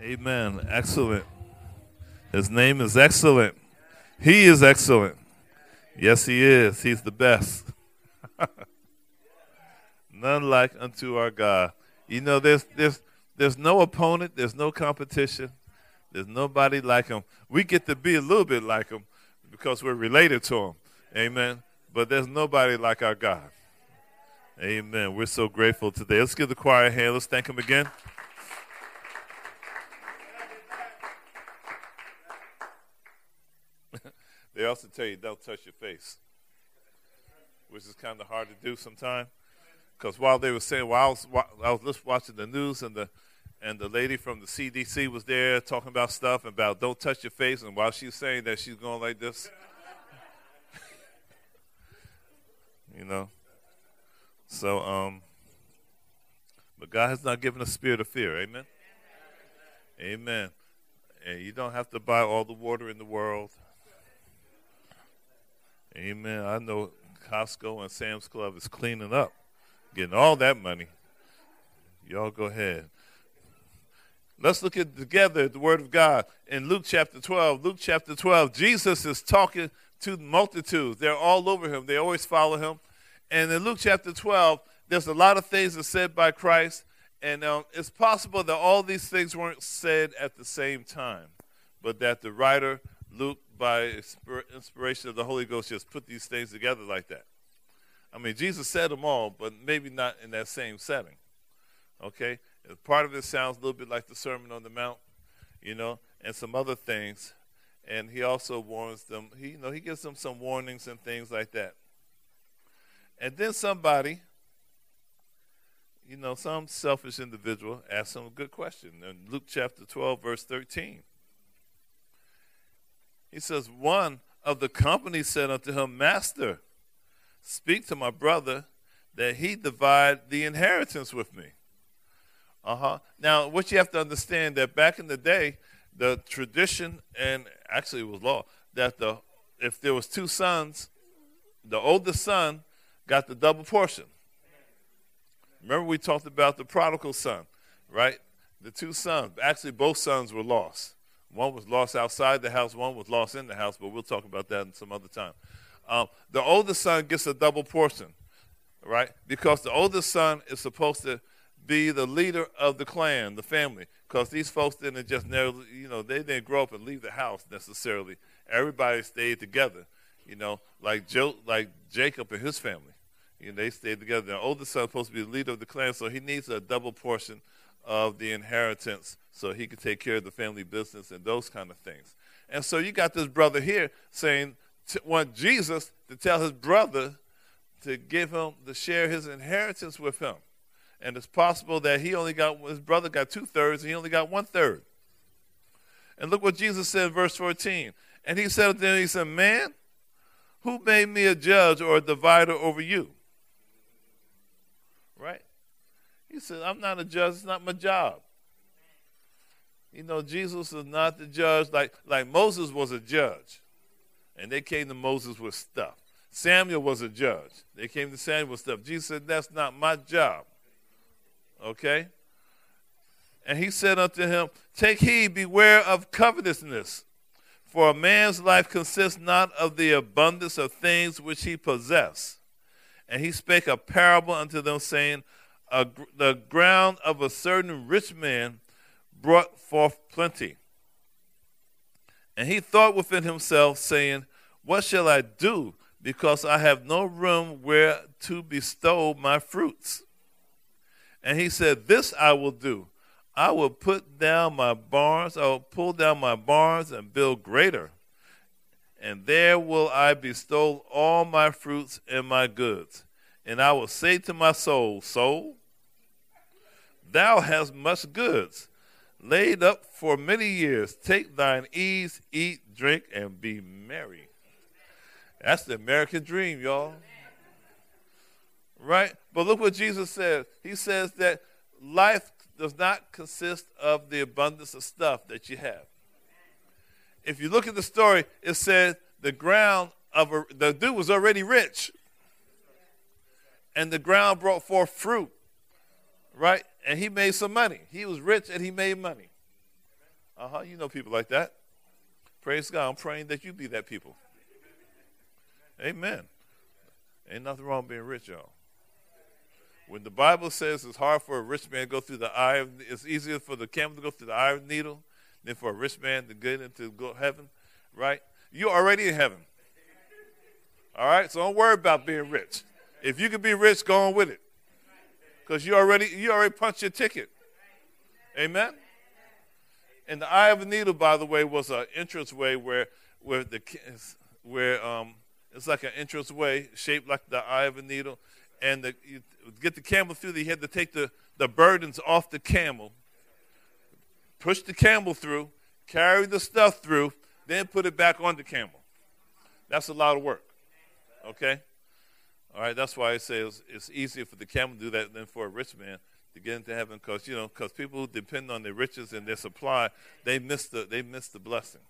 Amen. Excellent. His name is excellent. He is excellent. Yes, he is. He's the best. None like unto our God. You know, there's there's there's no opponent, there's no competition, there's nobody like him. We get to be a little bit like him because we're related to him. Amen. But there's nobody like our God. Amen. We're so grateful today. Let's give the choir a hand. Let's thank him again. They also tell you don't touch your face, which is kind of hard to do sometimes. Because while they were saying, while I was, I was just watching the news and the and the lady from the CDC was there talking about stuff about don't touch your face, and while she's saying that, she's going like this. you know. So, um, but God has not given a spirit of fear. Amen. Amen. And you don't have to buy all the water in the world. Amen. I know Costco and Sam's Club is cleaning up, getting all that money. Y'all go ahead. Let's look at together the Word of God in Luke chapter 12. Luke chapter 12, Jesus is talking to the multitudes. They're all over him, they always follow him. And in Luke chapter 12, there's a lot of things that said by Christ, and um, it's possible that all these things weren't said at the same time, but that the writer, Luke, by inspiration of the Holy Ghost, just put these things together like that. I mean, Jesus said them all, but maybe not in that same setting. Okay? Part of it sounds a little bit like the Sermon on the Mount, you know, and some other things. And he also warns them. He, you know, he gives them some warnings and things like that. And then somebody, you know, some selfish individual asked him a good question in Luke chapter 12, verse 13. He says, One of the company said unto him, Master, speak to my brother that he divide the inheritance with me. Uh huh. Now, what you have to understand that back in the day, the tradition and actually it was law that the if there was two sons, the oldest son got the double portion. Remember we talked about the prodigal son, right? The two sons. Actually, both sons were lost. One was lost outside the house. One was lost in the house. But we'll talk about that in some other time. Um, the oldest son gets a double portion, right? Because the oldest son is supposed to be the leader of the clan, the family, because these folks didn't just never, you know, they didn't grow up and leave the house necessarily. Everybody stayed together, you know, like Joe, like Jacob and his family. You know, they stayed together. The oldest son supposed to be the leader of the clan, so he needs a double portion of the inheritance so he could take care of the family business and those kind of things. And so you got this brother here saying, want Jesus to tell his brother to give him, to share his inheritance with him and it's possible that he only got his brother got two thirds, and he only got one third. And look what Jesus said in verse 14. And he said to them, He said, Man, who made me a judge or a divider over you? Right? He said, I'm not a judge, it's not my job. You know, Jesus is not the judge like, like Moses was a judge. And they came to Moses with stuff. Samuel was a judge. They came to Samuel with stuff. Jesus said, That's not my job. Okay? And he said unto him, Take heed, beware of covetousness, for a man's life consists not of the abundance of things which he possess. And he spake a parable unto them, saying, The ground of a certain rich man brought forth plenty. And he thought within himself, saying, What shall I do? Because I have no room where to bestow my fruits. And he said, This I will do. I will put down my barns, I will pull down my barns and build greater. And there will I bestow all my fruits and my goods. And I will say to my soul, Soul, thou hast much goods laid up for many years. Take thine ease, eat, drink, and be merry. That's the American dream, y'all right? But look what Jesus says. He says that life does not consist of the abundance of stuff that you have. If you look at the story, it says the ground of a, the dude was already rich, and the ground brought forth fruit, right? And he made some money. He was rich and he made money. Uh huh. You know people like that. Praise God. I'm praying that you be that people. Amen. Ain't nothing wrong being rich, y'all. When the Bible says it's hard for a rich man to go through the eye of, it's easier for the camel to go through the eye of the needle than for a rich man to get into go heaven, right? You're already in heaven. All right, so don't worry about being rich. If you can be rich, go on with it, because you already you already punched your ticket. Amen. And the eye of the needle, by the way, was an entrance way where where the where um it's like an entrance way shaped like the eye of a needle, and the, you get the camel through. You had to take the the burdens off the camel, push the camel through, carry the stuff through, then put it back on the camel. That's a lot of work. Okay? All right, that's why I say it's, it's easier for the camel to do that than for a rich man to get into heaven because, you know, because people who depend on their riches and their supply, they miss the, they miss the blessing.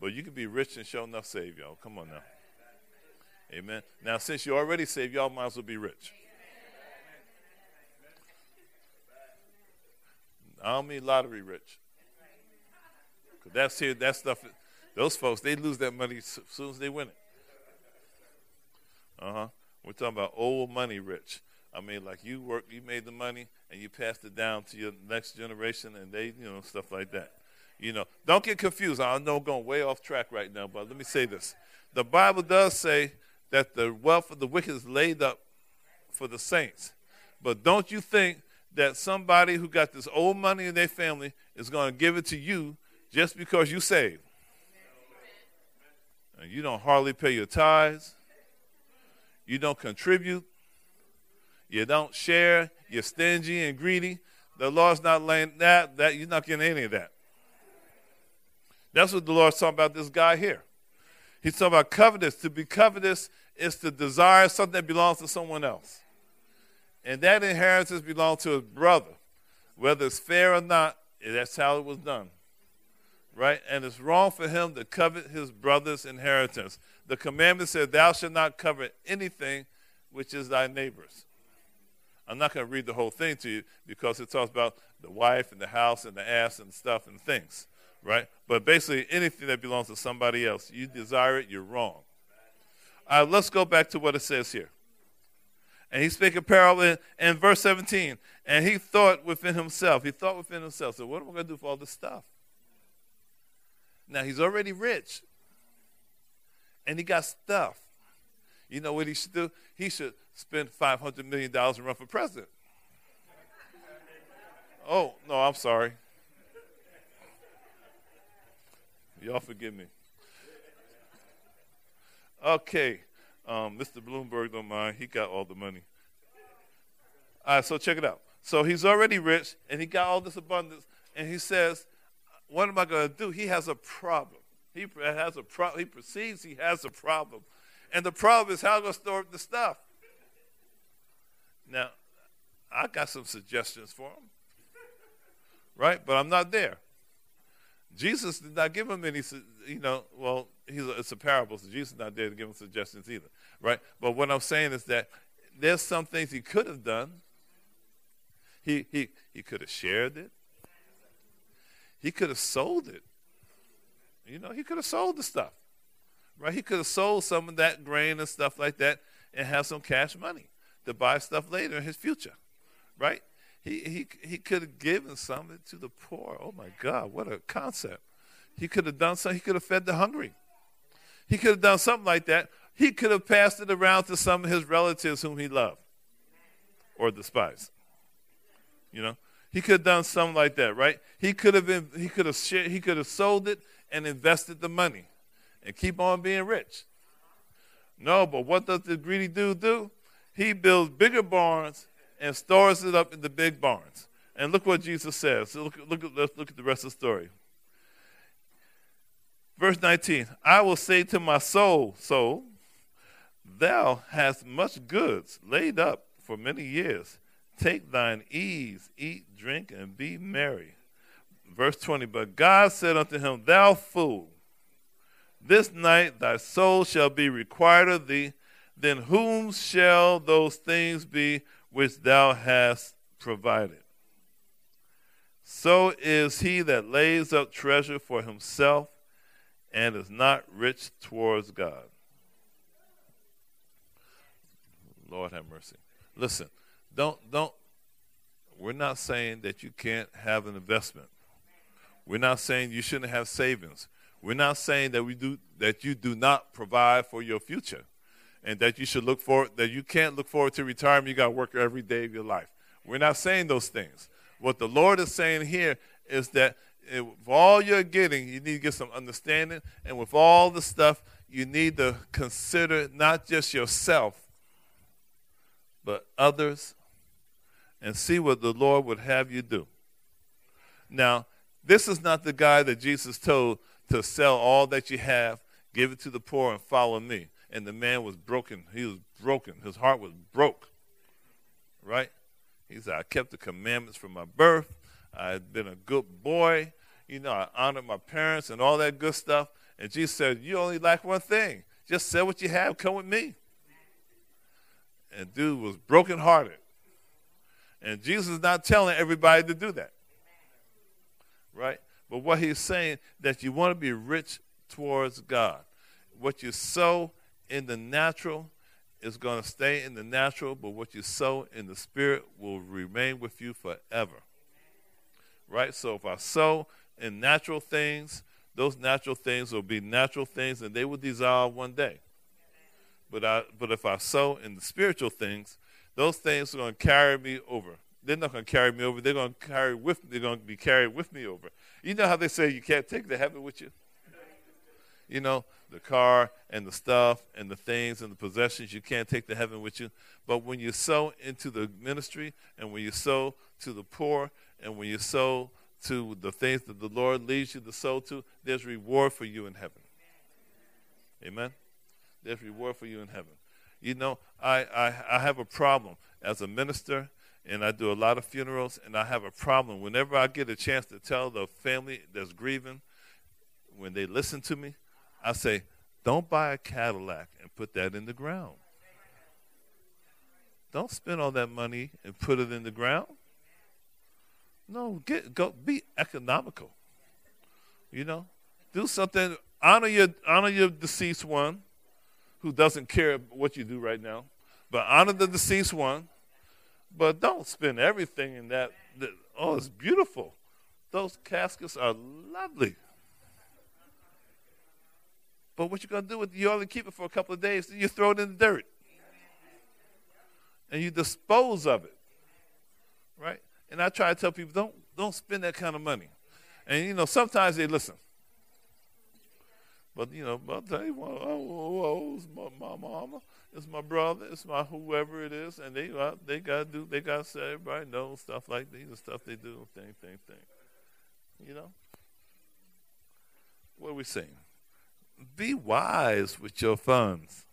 But you can be rich and show enough save, y'all. Come on now. Amen. Now, since you're already saved, y'all might as well be rich. I don't mean lottery rich. Because that's here, that stuff, those folks, they lose that money as soon as they win it. Uh huh. We're talking about old money rich. I mean, like you work, you made the money, and you passed it down to your next generation, and they, you know, stuff like that. You know, don't get confused. I know I'm going way off track right now, but let me say this: the Bible does say that the wealth of the wicked is laid up for the saints, but don't you think that somebody who got this old money in their family is going to give it to you just because you saved? And you don't hardly pay your tithes you don't contribute, you don't share, you're stingy and greedy, the Lord's not laying that, that you're not getting any of that. That's what the Lord's talking about this guy here. He's talking about covetous. To be covetous is to desire something that belongs to someone else. And that inheritance belongs to his brother. Whether it's fair or not, that's how it was done. Right? And it's wrong for him to covet his brother's inheritance the commandment says, Thou shalt not covet anything which is thy neighbor's. I'm not going to read the whole thing to you because it talks about the wife and the house and the ass and stuff and things, right? But basically, anything that belongs to somebody else, you desire it, you're wrong. All right, let's go back to what it says here. And he spake a parable in, in verse 17. And he thought within himself, he thought within himself, so what am I going to do for all this stuff? Now, he's already rich and he got stuff. You know what he should do? He should spend $500 million and run for president. Oh, no, I'm sorry. Y'all forgive me. Okay, um, Mr. Bloomberg don't mind. He got all the money. All right, so check it out. So he's already rich, and he got all this abundance, and he says, what am I going to do? He has a problem. He has a pro- he perceives he has a problem. And the problem is how I'm going to store the stuff. Now, I got some suggestions for him. Right? But I'm not there. Jesus did not give him any, you know, well, a, it's a parable, so Jesus is not there to give him suggestions either. Right? But what I'm saying is that there's some things he could have done. He, he, he could have shared it. He could have sold it. You know, he could have sold the stuff, right? He could have sold some of that grain and stuff like that and have some cash money to buy stuff later in his future, right? He, he, he could have given some of it to the poor. Oh my God, what a concept. He could have done something. He could have fed the hungry. He could have done something like that. He could have passed it around to some of his relatives whom he loved or despised. You know, he could have done something like that, right? He could have been, he could have shared, he could have sold it and invested the money and keep on being rich. No, but what does the greedy dude do? He builds bigger barns and stores it up in the big barns. And look what Jesus says. So look, look, let's look at the rest of the story. Verse 19 I will say to my soul, Soul, thou hast much goods laid up for many years. Take thine ease, eat, drink, and be merry. Verse 20 But God said unto him, Thou fool, this night thy soul shall be required of thee. Then whom shall those things be which thou hast provided? So is he that lays up treasure for himself and is not rich towards God. Lord have mercy. Listen, don't don't we're not saying that you can't have an investment. We're not saying you shouldn't have savings. We're not saying that we do that you do not provide for your future and that you should look for that you can't look forward to retirement, you got to work every day of your life. We're not saying those things. What the Lord is saying here is that with all you're getting, you need to get some understanding, and with all the stuff, you need to consider not just yourself, but others, and see what the Lord would have you do. Now, this is not the guy that Jesus told to sell all that you have, give it to the poor, and follow me. And the man was broken. He was broken. His heart was broke. Right? He said, I kept the commandments from my birth. I had been a good boy. You know, I honored my parents and all that good stuff. And Jesus said, You only lack one thing. Just sell what you have, come with me. And dude was brokenhearted. And Jesus is not telling everybody to do that. Right? But what he's saying that you want to be rich towards God. What you sow in the natural is going to stay in the natural, but what you sow in the spirit will remain with you forever. Right? So if I sow in natural things, those natural things will be natural things and they will dissolve one day. But I but if I sow in the spiritual things, those things are going to carry me over. They're not going to carry me over. They're going to carry with. They're going to be carried with me over. You know how they say you can't take the heaven with you. You know the car and the stuff and the things and the possessions. You can't take the heaven with you. But when you sow into the ministry and when you sow to the poor and when you sow to the things that the Lord leads you to sow to, there's reward for you in heaven. Amen. There's reward for you in heaven. You know, I, I, I have a problem as a minister, and I do a lot of funerals, and I have a problem. Whenever I get a chance to tell the family that's grieving, when they listen to me, I say, don't buy a Cadillac and put that in the ground. Don't spend all that money and put it in the ground. No, get go be economical. You know, do something. Honor your honor your deceased one, who doesn't care what you do right now, but honor the deceased one. But don't spend everything in that. that oh, it's beautiful. Those caskets are lovely. But what you gonna do with you only keep it for a couple of days, then you throw it in the dirt. And you dispose of it. Right? And I try to tell people, don't don't spend that kind of money. And you know, sometimes they listen. But you know, I'll tell you what, oh, oh, oh, it's my, my mama, it's my brother, it's my whoever it is, and they uh, they gotta do they gotta say everybody knows stuff like these and stuff they do, thing, thing, thing. You know? What are we saying? Be wise with your funds.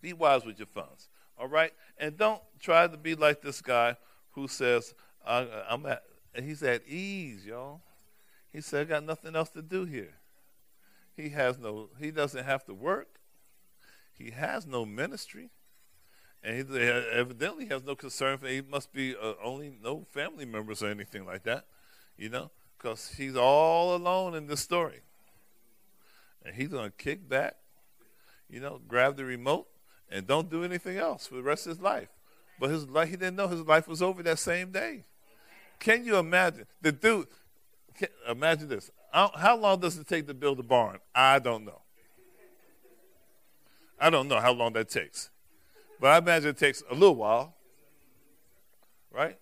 Be wise with your funds. All right? And don't try to be like this guy who says, I'm at, he's at ease, y'all. He said, I got nothing else to do here. He has no, he doesn't have to work. He has no ministry. And he evidently has no concern for, he must be uh, only no family members or anything like that, you know, because he's all alone in this story. And he's going to kick back, you know, grab the remote, and don't do anything else for the rest of his life. But his life, he didn't know his life was over that same day. Can you imagine? The dude, imagine this. How long does it take to build a barn? I don't know. I don't know how long that takes. But I imagine it takes a little while, right?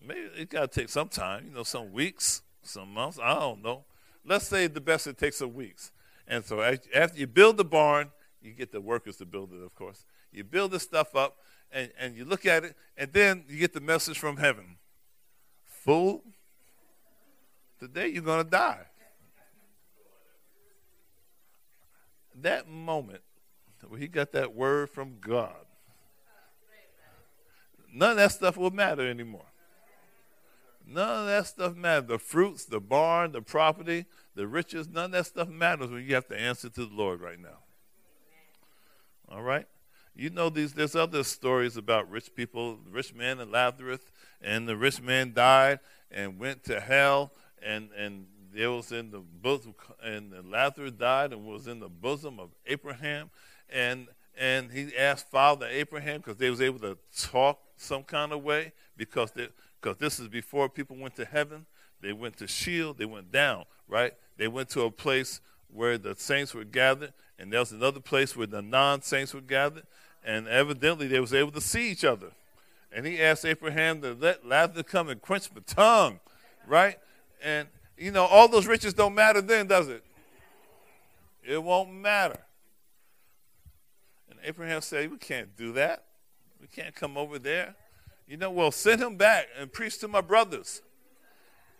Maybe it got to take some time, you know, some weeks, some months. I don't know. Let's say the best it takes some weeks. And so after you build the barn, you get the workers to build it, of course. You build this stuff up, and, and you look at it, and then you get the message from heaven Fool, today you're going to die. That moment where he got that word from God, none of that stuff will matter anymore. None of that stuff matters. The fruits, the barn, the property, the riches, none of that stuff matters when you have to answer to the Lord right now. All right? You know these. There's other stories about rich people, the rich man and Lazarus, and the rich man died and went to hell, and and it was in the bosom, and Lazarus died and was in the bosom of Abraham, and and he asked Father Abraham because they was able to talk some kind of way because they because this is before people went to heaven. They went to Sheol. They went down. Right. They went to a place where the saints were gathered, and there was another place where the non-saints were gathered, and evidently they was able to see each other. And he asked Abraham to let Lazarus come and quench my tongue, right? And you know, all those riches don't matter then, does it? It won't matter. And Abraham said, We can't do that. We can't come over there. You know, well, send him back and preach to my brothers.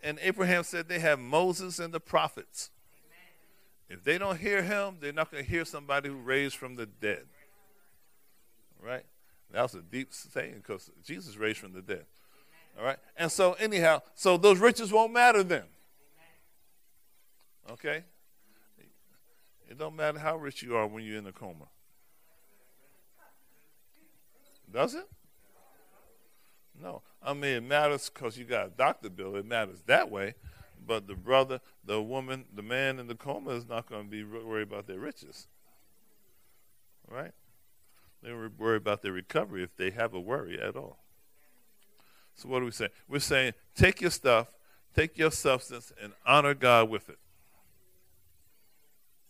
And Abraham said, They have Moses and the prophets. If they don't hear him, they're not going to hear somebody who raised from the dead. Right? That was a deep saying because Jesus raised from the dead. All right? And so, anyhow, so those riches won't matter then. Okay? It don't matter how rich you are when you're in a coma. Does it? No. I mean, it matters because you got a doctor bill. It matters that way. But the brother, the woman, the man in the coma is not going to be worried about their riches. Right? They're worried about their recovery if they have a worry at all. So, what do we say? We're saying take your stuff, take your substance, and honor God with it.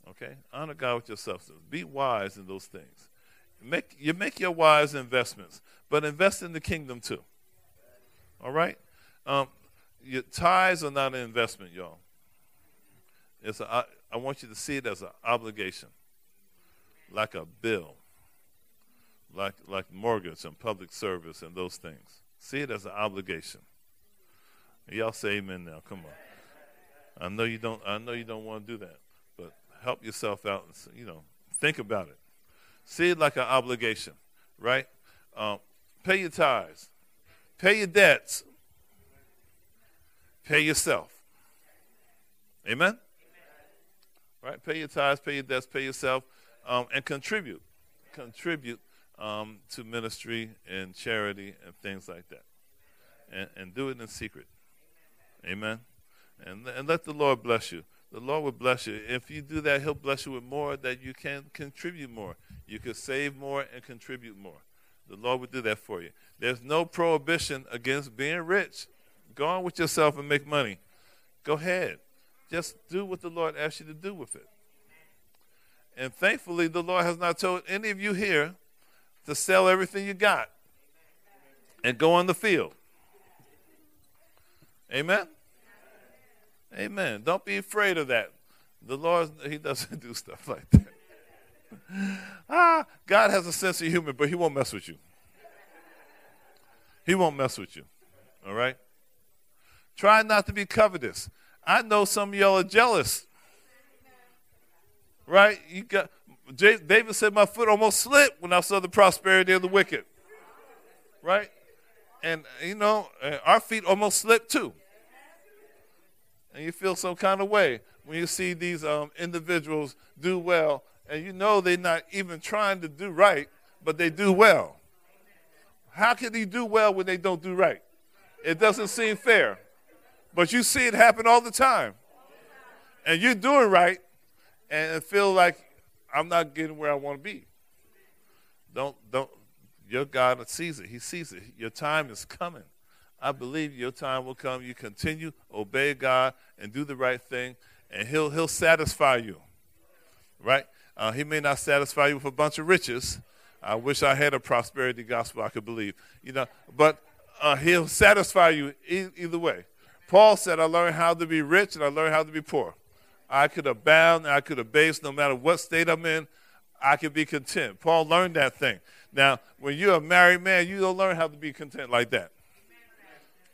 Okay? Honor God with your substance. Be wise in those things. Make, you make your wise investments, but invest in the kingdom too. All right? Um, your tithes are not an investment, y'all. It's a, I, I want you to see it as an obligation, like a bill, like like mortgage and public service and those things. See it as an obligation. Y'all say amen now. Come on. I know you don't. I know you don't want to do that, but help yourself out. And, you know, think about it. See it like an obligation, right? Um, pay your tithes, pay your debts, pay yourself. Amen? Right? Pay your tithes, pay your debts, pay yourself, um, and contribute. Contribute um, to ministry and charity and things like that. And, and do it in secret. Amen? And, and let the Lord bless you. The Lord will bless you. If you do that, He'll bless you with more that you can contribute more. You can save more and contribute more. The Lord will do that for you. There's no prohibition against being rich. Go on with yourself and make money. Go ahead. Just do what the Lord asks you to do with it. And thankfully, the Lord has not told any of you here to sell everything you got and go on the field. Amen? Amen. Don't be afraid of that. The Lord, He doesn't do stuff like that. ah, God has a sense of humor, but He won't mess with you. He won't mess with you. All right? Try not to be covetous. I know some of y'all are jealous. Right? You got David said my foot almost slipped when I saw the prosperity of the wicked. Right? And you know, our feet almost slipped too. And you feel some kind of way when you see these um, individuals do well, and you know they're not even trying to do right, but they do well. How can they do well when they don't do right? It doesn't seem fair. But you see it happen all the time. And you're doing right and feel like I'm not getting where I want to be. Don't don't your God sees it. He sees it. Your time is coming. I believe your time will come. You continue, obey God, and do the right thing, and He'll He'll satisfy you. Right? Uh, he may not satisfy you with a bunch of riches. I wish I had a prosperity gospel I could believe. You know, but uh, He'll satisfy you e- either way. Paul said, I learned how to be rich and I learned how to be poor. I could abound, I could abase, no matter what state I'm in, I could be content. Paul learned that thing. Now, when you're a married man, you don't learn how to be content like that.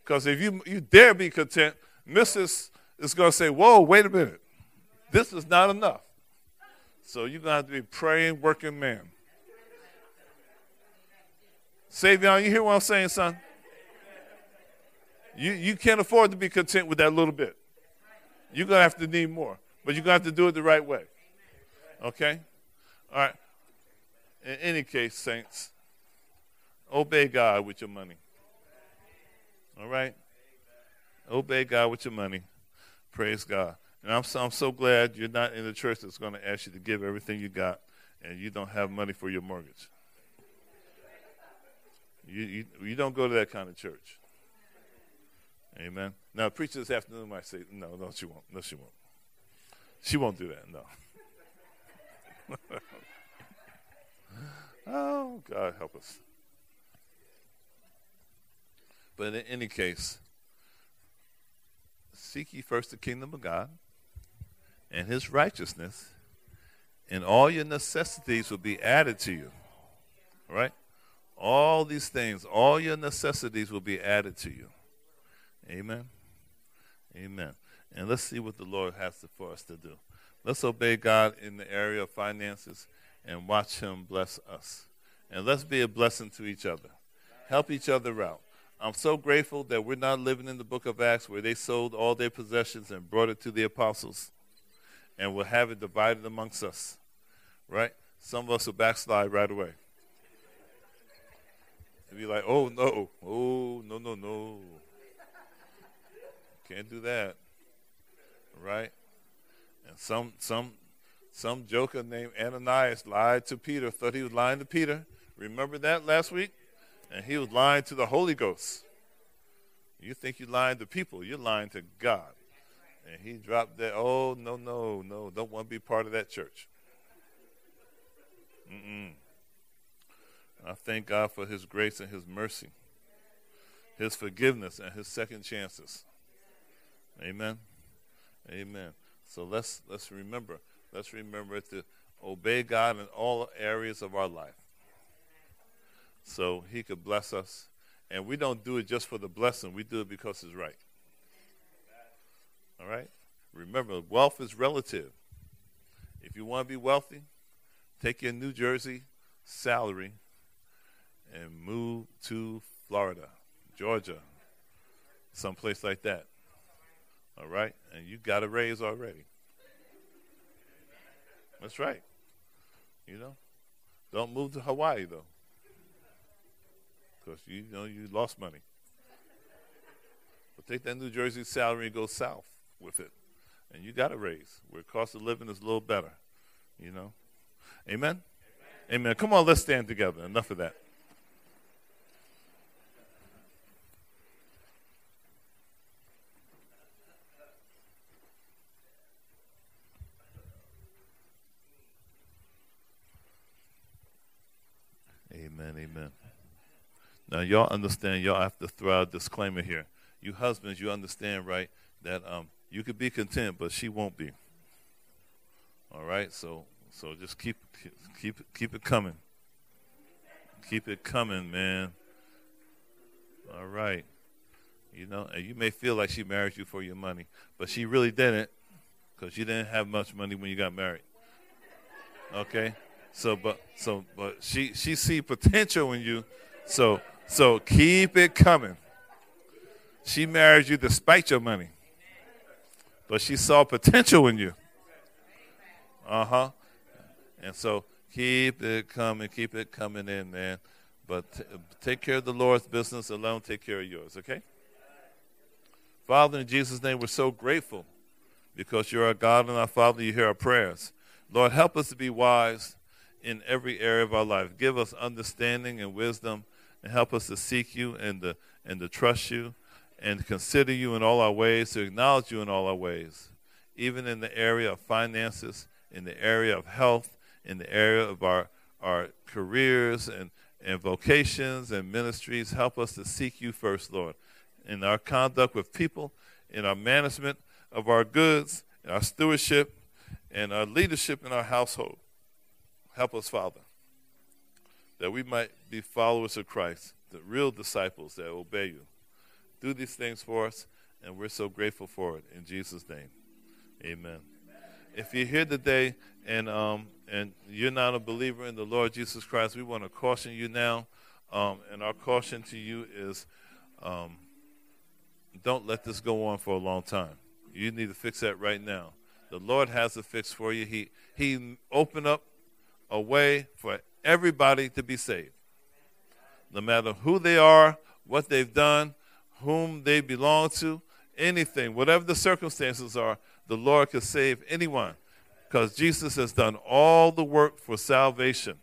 Because if you, you dare be content, Mrs. is going to say, Whoa, wait a minute. This is not enough. So you're going to have to be praying, working man. Savion, you hear what I'm saying, son? You, you can't afford to be content with that little bit. You're going to have to need more, but you're going to have to do it the right way. Okay? All right. in any case, saints, obey God with your money. All right? Obey God with your money. Praise God. And I'm so, I'm so glad you're not in the church that's going to ask you to give everything you got and you don't have money for your mortgage. You, you, you don't go to that kind of church. Amen. Now, preacher this afternoon might say, no, no, she won't. No, she won't. She won't do that, no. oh, God help us. But in any case, seek ye first the kingdom of God and his righteousness, and all your necessities will be added to you. Right? All these things, all your necessities will be added to you. Amen. Amen. And let's see what the Lord has for us to do. Let's obey God in the area of finances and watch Him bless us. And let's be a blessing to each other. Help each other out. I'm so grateful that we're not living in the book of Acts where they sold all their possessions and brought it to the apostles and will have it divided amongst us. Right? Some of us will backslide right away. And be like, oh no, oh no, no, no. Can't do that. Right? And some some some joker named Ananias lied to Peter, thought he was lying to Peter. Remember that last week? And he was lying to the Holy Ghost. You think you're lying to people, you're lying to God. And he dropped that, oh, no, no, no, don't want to be part of that church. Mm-mm. I thank God for his grace and his mercy, his forgiveness and his second chances. Amen. Amen. So let's let's remember, let's remember to obey God in all areas of our life. So he could bless us. And we don't do it just for the blessing, we do it because it's right. All right? Remember, wealth is relative. If you want to be wealthy, take your New Jersey salary and move to Florida, Georgia, someplace like that. All right? And you got a raise already. That's right. You know? Don't move to Hawaii, though. Because you know you lost money. But take that New Jersey salary and go south with it. And you got a raise where cost of living is a little better. You know? Amen? Amen. Amen. Come on, let's stand together. Enough of that. Amen, amen. Now, y'all understand, y'all have to throw out a disclaimer here. You husbands, you understand, right, that um, you could be content, but she won't be. All right, so so just keep keep keep it coming. Keep it coming, man. All right. You know, and you may feel like she married you for your money, but she really didn't, because you didn't have much money when you got married. Okay, so but so but she she see potential in you, so so keep it coming. She married you despite your money but she saw potential in you. Uh huh. And so keep it coming, keep it coming in, man. But t- take care of the Lord's business alone, take care of yours, okay? Father, in Jesus' name, we're so grateful because you're our God and our Father. You hear our prayers. Lord, help us to be wise in every area of our life. Give us understanding and wisdom and help us to seek you and to, and to trust you and consider you in all our ways, to acknowledge you in all our ways, even in the area of finances, in the area of health, in the area of our, our careers and, and vocations and ministries. Help us to seek you first, Lord, in our conduct with people, in our management of our goods, in our stewardship, and our leadership in our household. Help us, Father, that we might be followers of Christ, the real disciples that obey you do these things for us, and we're so grateful for it. In Jesus' name, amen. If you're here today and, um, and you're not a believer in the Lord Jesus Christ, we want to caution you now. Um, and our caution to you is um, don't let this go on for a long time. You need to fix that right now. The Lord has a fix for you. He, he opened up a way for everybody to be saved. No matter who they are, what they've done, whom they belong to, anything, whatever the circumstances are, the Lord can save anyone because Jesus has done all the work for salvation.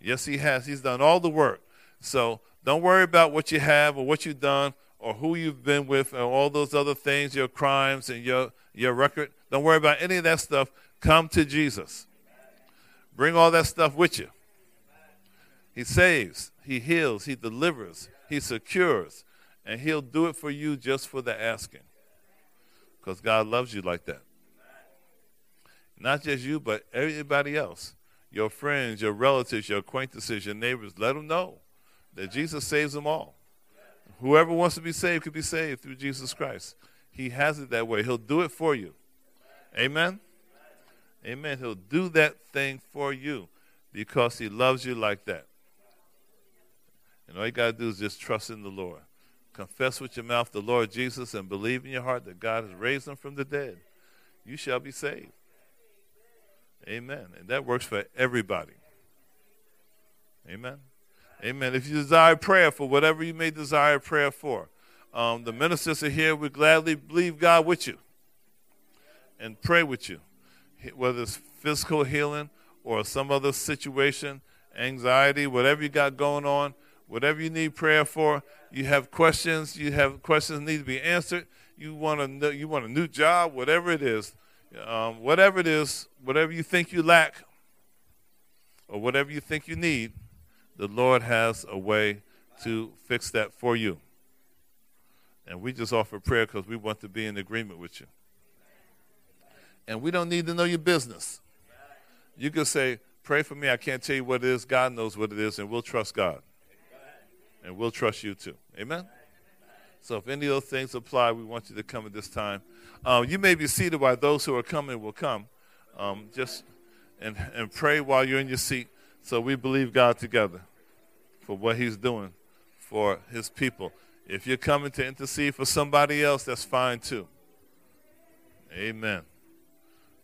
Yes, He has. He's done all the work. So don't worry about what you have or what you've done or who you've been with and all those other things, your crimes and your, your record. Don't worry about any of that stuff. Come to Jesus. Bring all that stuff with you. He saves, He heals, He delivers, He secures, and He'll do it for you just for the asking. Because God loves you like that. Not just you, but everybody else. Your friends, your relatives, your acquaintances, your neighbors. Let them know that Jesus saves them all. Whoever wants to be saved could be saved through Jesus Christ. He has it that way. He'll do it for you. Amen? Amen. He'll do that thing for you because he loves you like that. And all you got to do is just trust in the Lord. Confess with your mouth the Lord Jesus and believe in your heart that God has raised him from the dead. You shall be saved. Amen. And that works for everybody. Amen. Amen. If you desire prayer for whatever you may desire prayer for, um, the ministers are here. We gladly believe God with you and pray with you, whether it's physical healing or some other situation, anxiety, whatever you got going on, whatever you need prayer for. You have questions. You have questions need to be answered. You want a you want a new job, whatever it is, um, whatever it is, whatever you think you lack, or whatever you think you need the Lord has a way to fix that for you. And we just offer prayer because we want to be in agreement with you. And we don't need to know your business. You can say, Pray for me. I can't tell you what it is. God knows what it is, and we'll trust God. And we'll trust you too. Amen? So if any of those things apply, we want you to come at this time. Um, you may be seated while those who are coming will come. Um, just and, and pray while you're in your seat. So we believe God together for what He's doing for His people. If you're coming to intercede for somebody else, that's fine too. Amen.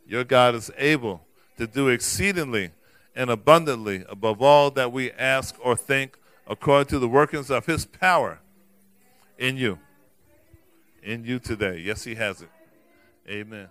Your God is able to do exceedingly and abundantly above all that we ask or think, according to the workings of His power in you. In you today. Yes, He has it. Amen.